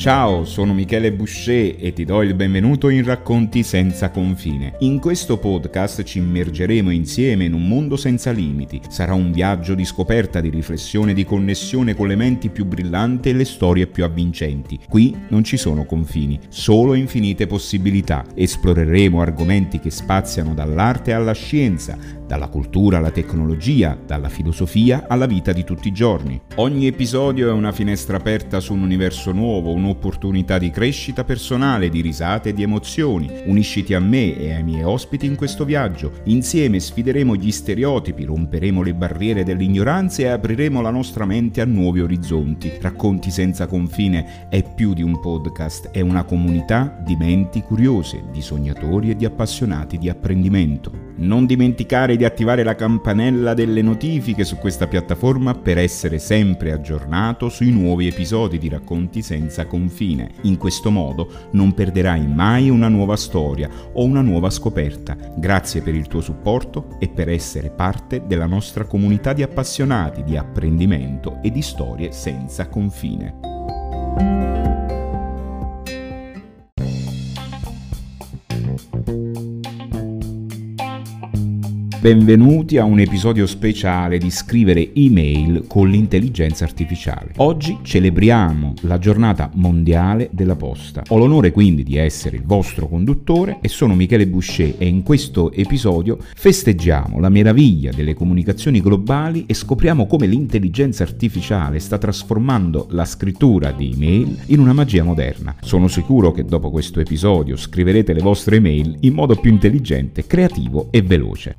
Ciao, sono Michele Boucher e ti do il benvenuto in Racconti senza confine. In questo podcast ci immergeremo insieme in un mondo senza limiti. Sarà un viaggio di scoperta, di riflessione, di connessione con le menti più brillanti e le storie più avvincenti. Qui non ci sono confini, solo infinite possibilità. Esploreremo argomenti che spaziano dall'arte alla scienza, dalla cultura alla tecnologia, dalla filosofia alla vita di tutti i giorni. Ogni episodio è una finestra aperta su un universo nuovo, un'opportunità di crescita personale, di risate e di emozioni. Unisciti a me e ai miei ospiti in questo viaggio. Insieme sfideremo gli stereotipi, romperemo le barriere dell'ignoranza e apriremo la nostra mente a nuovi orizzonti. Racconti senza confine è più di un podcast, è una comunità di menti curiose, di sognatori e di appassionati di apprendimento. Non dimenticare di attivare la campanella delle notifiche su questa piattaforma per essere sempre aggiornato sui nuovi episodi di Racconti senza confine. In questo modo non perderai mai una nuova storia o una nuova scoperta. Grazie per il tuo supporto e per essere parte della nostra comunità di appassionati di apprendimento e di storie senza confine. Benvenuti a un episodio speciale di scrivere email con l'intelligenza artificiale. Oggi celebriamo la giornata mondiale della posta. Ho l'onore quindi di essere il vostro conduttore e sono Michele Boucher e in questo episodio festeggiamo la meraviglia delle comunicazioni globali e scopriamo come l'intelligenza artificiale sta trasformando la scrittura di email in una magia moderna. Sono sicuro che dopo questo episodio scriverete le vostre email in modo più intelligente, creativo e veloce.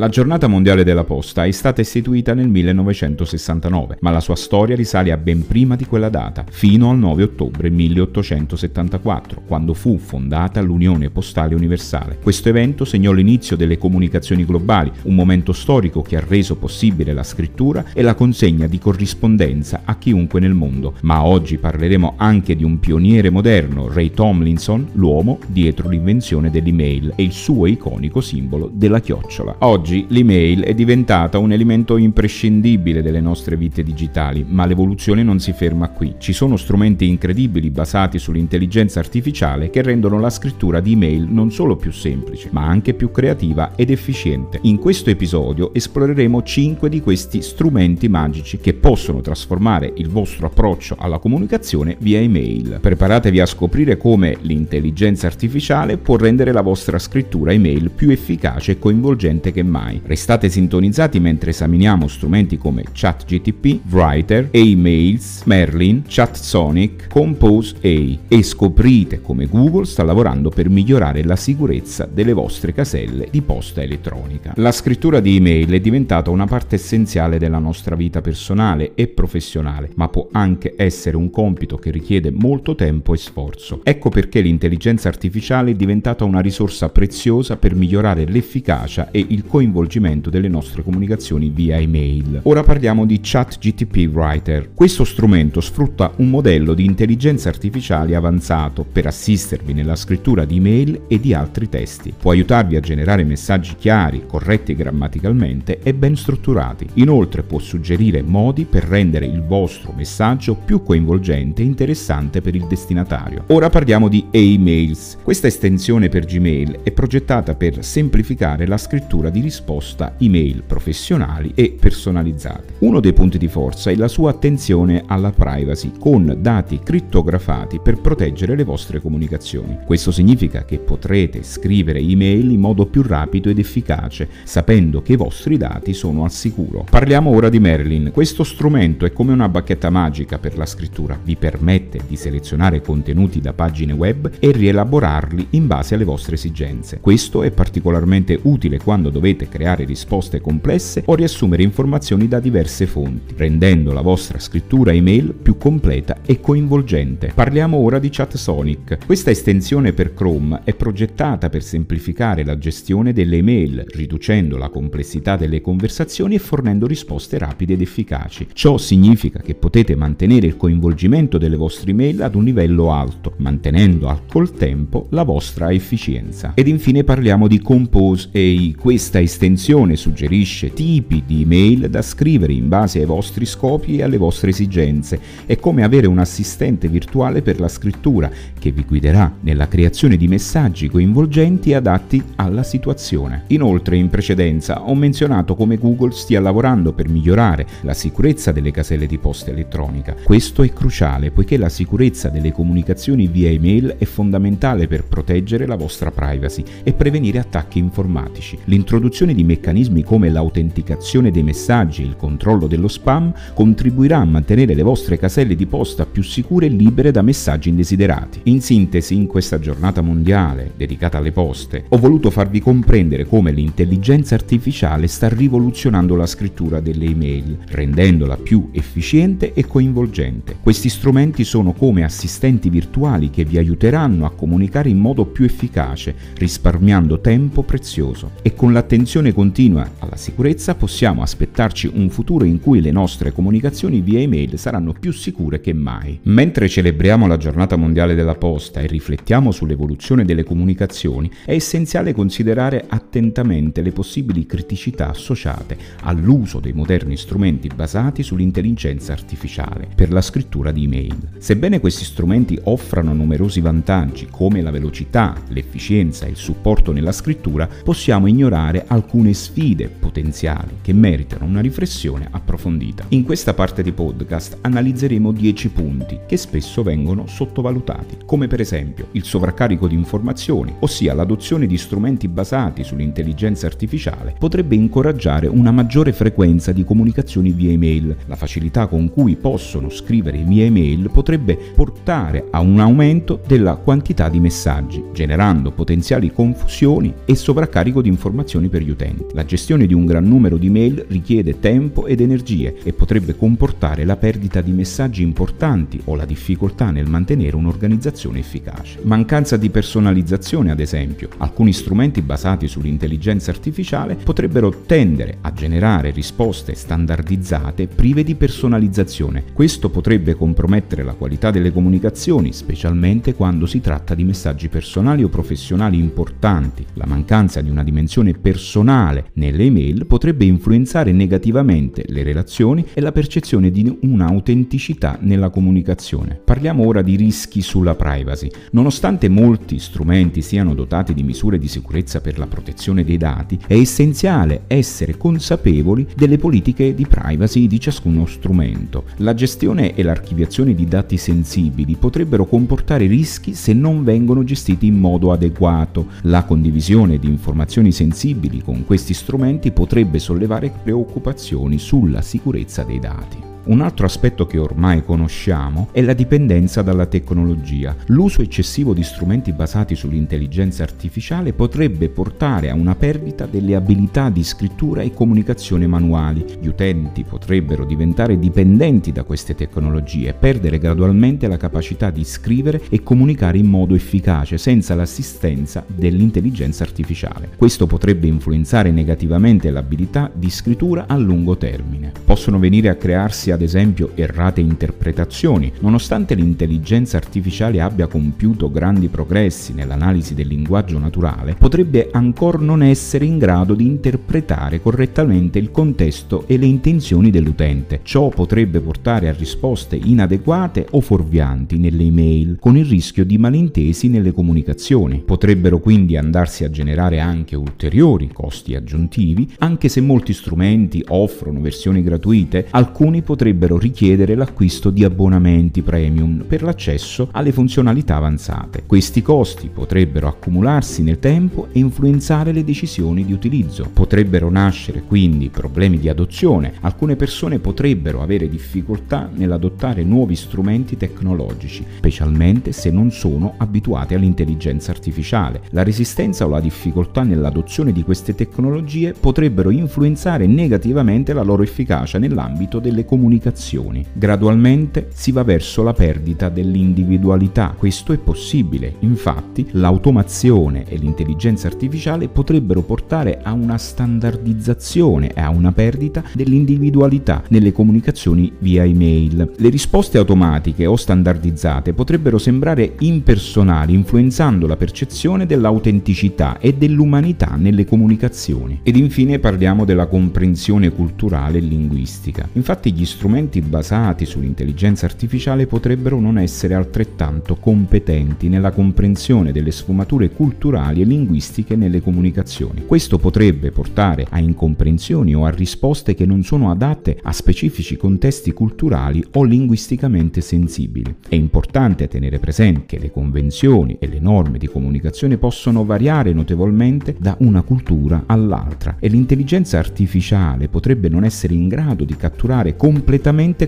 La giornata mondiale della posta è stata istituita nel 1969, ma la sua storia risale a ben prima di quella data, fino al 9 ottobre 1874, quando fu fondata l'Unione Postale Universale. Questo evento segnò l'inizio delle comunicazioni globali, un momento storico che ha reso possibile la scrittura e la consegna di corrispondenza a chiunque nel mondo. Ma oggi parleremo anche di un pioniere moderno, Ray Tomlinson, l'uomo dietro l'invenzione dell'email e il suo iconico simbolo della chiocciola. Oggi Oggi l'email è diventata un elemento imprescindibile delle nostre vite digitali, ma l'evoluzione non si ferma qui. Ci sono strumenti incredibili basati sull'intelligenza artificiale che rendono la scrittura di email non solo più semplice, ma anche più creativa ed efficiente. In questo episodio esploreremo 5 di questi strumenti magici che possono trasformare il vostro approccio alla comunicazione via email. Preparatevi a scoprire come l'intelligenza artificiale può rendere la vostra scrittura email più efficace e coinvolgente che mai mai. Restate sintonizzati mentre esaminiamo strumenti come ChatGTP, Writer, Emails, Merlin, ChatSonic, Compose AI e scoprite come Google sta lavorando per migliorare la sicurezza delle vostre caselle di posta elettronica. La scrittura di email è diventata una parte essenziale della nostra vita personale e professionale, ma può anche essere un compito che richiede molto tempo e sforzo. Ecco perché l'intelligenza artificiale è diventata una risorsa preziosa per migliorare l'efficacia e il coinvolgimento coinvolgimento delle nostre comunicazioni via email. Ora parliamo di ChatGTP Writer. Questo strumento sfrutta un modello di intelligenza artificiale avanzato per assistervi nella scrittura di email e di altri testi. Può aiutarvi a generare messaggi chiari, corretti grammaticalmente e ben strutturati. Inoltre può suggerire modi per rendere il vostro messaggio più coinvolgente e interessante per il destinatario. Ora parliamo di emails. Questa estensione per Gmail è progettata per semplificare la scrittura di risposte risposta email professionali e personalizzate. Uno dei punti di forza è la sua attenzione alla privacy con dati crittografati per proteggere le vostre comunicazioni. Questo significa che potrete scrivere email in modo più rapido ed efficace, sapendo che i vostri dati sono al sicuro. Parliamo ora di Merlin. Questo strumento è come una bacchetta magica per la scrittura, vi permette di selezionare contenuti da pagine web e rielaborarli in base alle vostre esigenze. Questo è particolarmente utile quando dovete creare risposte complesse o riassumere informazioni da diverse fonti, rendendo la vostra scrittura email più completa e coinvolgente. Parliamo ora di ChatSonic. Questa estensione per Chrome è progettata per semplificare la gestione delle email, riducendo la complessità delle conversazioni e fornendo risposte rapide ed efficaci. Ciò significa che potete mantenere il coinvolgimento delle vostre email ad un livello alto, mantenendo al col tempo la vostra efficienza. Ed infine parliamo di Compose AI. Questa estensione estensione suggerisce tipi di email da scrivere in base ai vostri scopi e alle vostre esigenze. È come avere un assistente virtuale per la scrittura che vi guiderà nella creazione di messaggi coinvolgenti adatti alla situazione. Inoltre, in precedenza ho menzionato come Google stia lavorando per migliorare la sicurezza delle caselle di posta elettronica. Questo è cruciale poiché la sicurezza delle comunicazioni via email è fondamentale per proteggere la vostra privacy e prevenire attacchi informatici. L'introduzione di meccanismi come l'autenticazione dei messaggi e il controllo dello spam contribuirà a mantenere le vostre caselle di posta più sicure e libere da messaggi indesiderati. In sintesi, in questa giornata mondiale dedicata alle poste, ho voluto farvi comprendere come l'intelligenza artificiale sta rivoluzionando la scrittura delle email, rendendola più efficiente e coinvolgente. Questi strumenti sono come assistenti virtuali che vi aiuteranno a comunicare in modo più efficace, risparmiando tempo prezioso. E con l'attenzione continua alla sicurezza possiamo aspettarci un futuro in cui le nostre comunicazioni via email saranno più sicure che mai. Mentre celebriamo la giornata mondiale della posta e riflettiamo sull'evoluzione delle comunicazioni, è essenziale considerare attentamente le possibili criticità associate all'uso dei moderni strumenti basati sull'intelligenza artificiale per la scrittura di email. Sebbene questi strumenti offrano numerosi vantaggi come la velocità, l'efficienza e il supporto nella scrittura, possiamo ignorare alcune sfide potenziali che meritano una riflessione approfondita. In questa parte di podcast analizzeremo 10 punti che spesso vengono sottovalutati, come per esempio il sovraccarico di informazioni, ossia l'adozione di strumenti basati sull'intelligenza artificiale potrebbe incoraggiare una maggiore frequenza di comunicazioni via email. La facilità con cui possono scrivere via email potrebbe portare a un aumento della quantità di messaggi, generando potenziali confusioni e sovraccarico di informazioni per gli utenti. La gestione di un gran numero di mail richiede tempo ed energie e potrebbe comportare la perdita di messaggi importanti o la difficoltà nel mantenere un'organizzazione efficace. Mancanza di personalizzazione, ad esempio. Alcuni strumenti basati sull'intelligenza artificiale potrebbero tendere a generare risposte standardizzate prive di personalizzazione. Questo potrebbe compromettere la qualità delle comunicazioni, specialmente quando si tratta di messaggi personali o professionali importanti. La mancanza di una dimensione personale nelle email potrebbe influenzare negativamente le relazioni e la percezione di un'autenticità nella comunicazione. Parliamo ora di rischi sulla privacy. Nonostante molti strumenti siano dotati di misure di sicurezza per la protezione dei dati, è essenziale essere consapevoli delle politiche di privacy di ciascuno strumento. La gestione e l'archiviazione di dati sensibili potrebbero comportare rischi se non vengono gestiti in modo adeguato. La condivisione di informazioni sensibili con questi strumenti potrebbe sollevare preoccupazioni sulla sicurezza dei dati. Un altro aspetto che ormai conosciamo è la dipendenza dalla tecnologia. L'uso eccessivo di strumenti basati sull'intelligenza artificiale potrebbe portare a una perdita delle abilità di scrittura e comunicazione manuali. Gli utenti potrebbero diventare dipendenti da queste tecnologie e perdere gradualmente la capacità di scrivere e comunicare in modo efficace senza l'assistenza dell'intelligenza artificiale. Questo potrebbe influenzare negativamente l'abilità di scrittura a lungo termine. Possono venire a crearsi ad esempio errate interpretazioni. Nonostante l'intelligenza artificiale abbia compiuto grandi progressi nell'analisi del linguaggio naturale, potrebbe ancora non essere in grado di interpretare correttamente il contesto e le intenzioni dell'utente. Ciò potrebbe portare a risposte inadeguate o fuorvianti nelle email, con il rischio di malintesi nelle comunicazioni. Potrebbero quindi andarsi a generare anche ulteriori costi aggiuntivi, anche se molti strumenti offrono versioni gratuite, alcuni potrebbero potrebbero richiedere l'acquisto di abbonamenti premium per l'accesso alle funzionalità avanzate. Questi costi potrebbero accumularsi nel tempo e influenzare le decisioni di utilizzo. Potrebbero nascere quindi problemi di adozione. Alcune persone potrebbero avere difficoltà nell'adottare nuovi strumenti tecnologici, specialmente se non sono abituate all'intelligenza artificiale. La resistenza o la difficoltà nell'adozione di queste tecnologie potrebbero influenzare negativamente la loro efficacia nell'ambito delle comunicazioni comunicazioni. Gradualmente si va verso la perdita dell'individualità. Questo è possibile, infatti l'automazione e l'intelligenza artificiale potrebbero portare a una standardizzazione e a una perdita dell'individualità nelle comunicazioni via email. Le risposte automatiche o standardizzate potrebbero sembrare impersonali, influenzando la percezione dell'autenticità e dell'umanità nelle comunicazioni. Ed infine parliamo della comprensione culturale e linguistica. Infatti gli strumenti basati sull'intelligenza artificiale potrebbero non essere altrettanto competenti nella comprensione delle sfumature culturali e linguistiche nelle comunicazioni. Questo potrebbe portare a incomprensioni o a risposte che non sono adatte a specifici contesti culturali o linguisticamente sensibili. È importante tenere presente che le convenzioni e le norme di comunicazione possono variare notevolmente da una cultura all'altra e l'intelligenza artificiale potrebbe non essere in grado di catturare completamente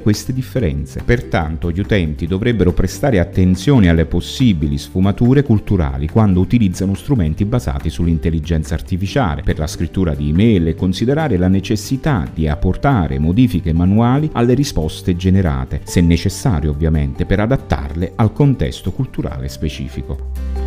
queste differenze. Pertanto gli utenti dovrebbero prestare attenzione alle possibili sfumature culturali quando utilizzano strumenti basati sull'intelligenza artificiale per la scrittura di email e considerare la necessità di apportare modifiche manuali alle risposte generate, se necessario ovviamente, per adattarle al contesto culturale specifico.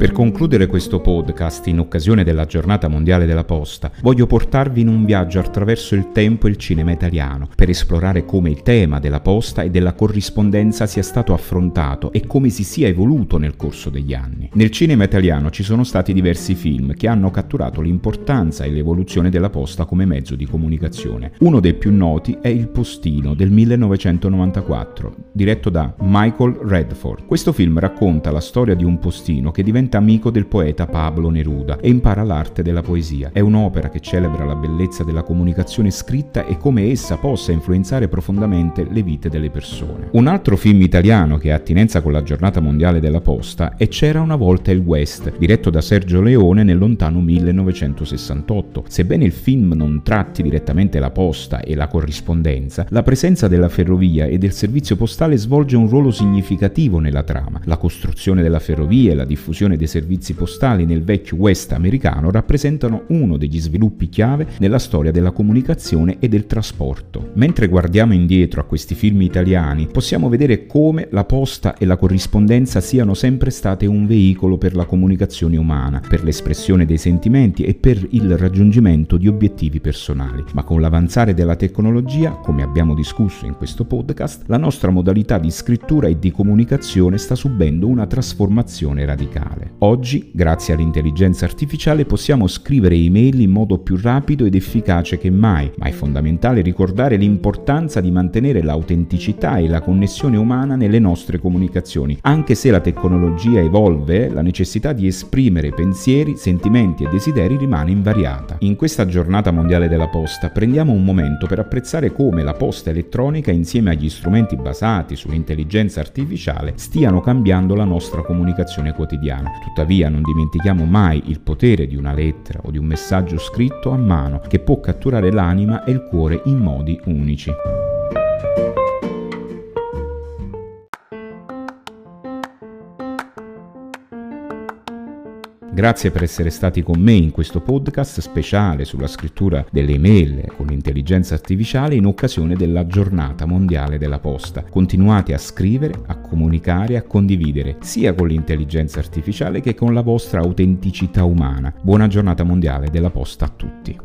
Per concludere questo podcast in occasione della giornata mondiale della posta, voglio portarvi in un viaggio attraverso il tempo e il cinema italiano, per esplorare come il tema della posta e della corrispondenza sia stato affrontato e come si sia evoluto nel corso degli anni. Nel cinema italiano ci sono stati diversi film che hanno catturato l'importanza e l'evoluzione della posta come mezzo di comunicazione. Uno dei più noti è Il Postino del 1994, diretto da Michael Redford. Questo film racconta la storia di un postino che diventa amico del poeta Pablo Neruda e impara l'arte della poesia. È un'opera che celebra la bellezza della comunicazione scritta e come essa possa influenzare profondamente le vite delle persone. Un altro film italiano che ha attinenza con la giornata mondiale della posta è C'era una volta il West, diretto da Sergio Leone nel lontano 1968. Sebbene il film non tratti direttamente la posta e la corrispondenza, la presenza della ferrovia e del servizio postale svolge un ruolo significativo nella trama. La costruzione della ferrovia e la diffusione dei servizi postali nel vecchio West americano rappresentano uno degli sviluppi chiave nella storia della comunicazione e del trasporto. Mentre guardiamo indietro a questi film italiani, possiamo vedere come la posta e la corrispondenza siano sempre state un veicolo per la comunicazione umana, per l'espressione dei sentimenti e per il raggiungimento di obiettivi personali. Ma con l'avanzare della tecnologia, come abbiamo discusso in questo podcast, la nostra modalità di scrittura e di comunicazione sta subendo una trasformazione radicale. Oggi, grazie all'intelligenza artificiale, possiamo scrivere email in modo più rapido ed efficace che mai, ma è fondamentale ricordare l'importanza di mantenere l'autenticità e la connessione umana nelle nostre comunicazioni. Anche se la tecnologia evolve, la necessità di esprimere pensieri, sentimenti e desideri rimane invariata. In questa giornata mondiale della posta prendiamo un momento per apprezzare come la posta elettronica insieme agli strumenti basati sull'intelligenza artificiale stiano cambiando la nostra comunicazione quotidiana. Tuttavia non dimentichiamo mai il potere di una lettera o di un messaggio scritto a mano che può catturare l'anima e il cuore in modi unici. Grazie per essere stati con me in questo podcast speciale sulla scrittura delle email con l'intelligenza artificiale in occasione della giornata mondiale della posta. Continuate a scrivere, a comunicare, a condividere, sia con l'intelligenza artificiale che con la vostra autenticità umana. Buona giornata mondiale della posta a tutti.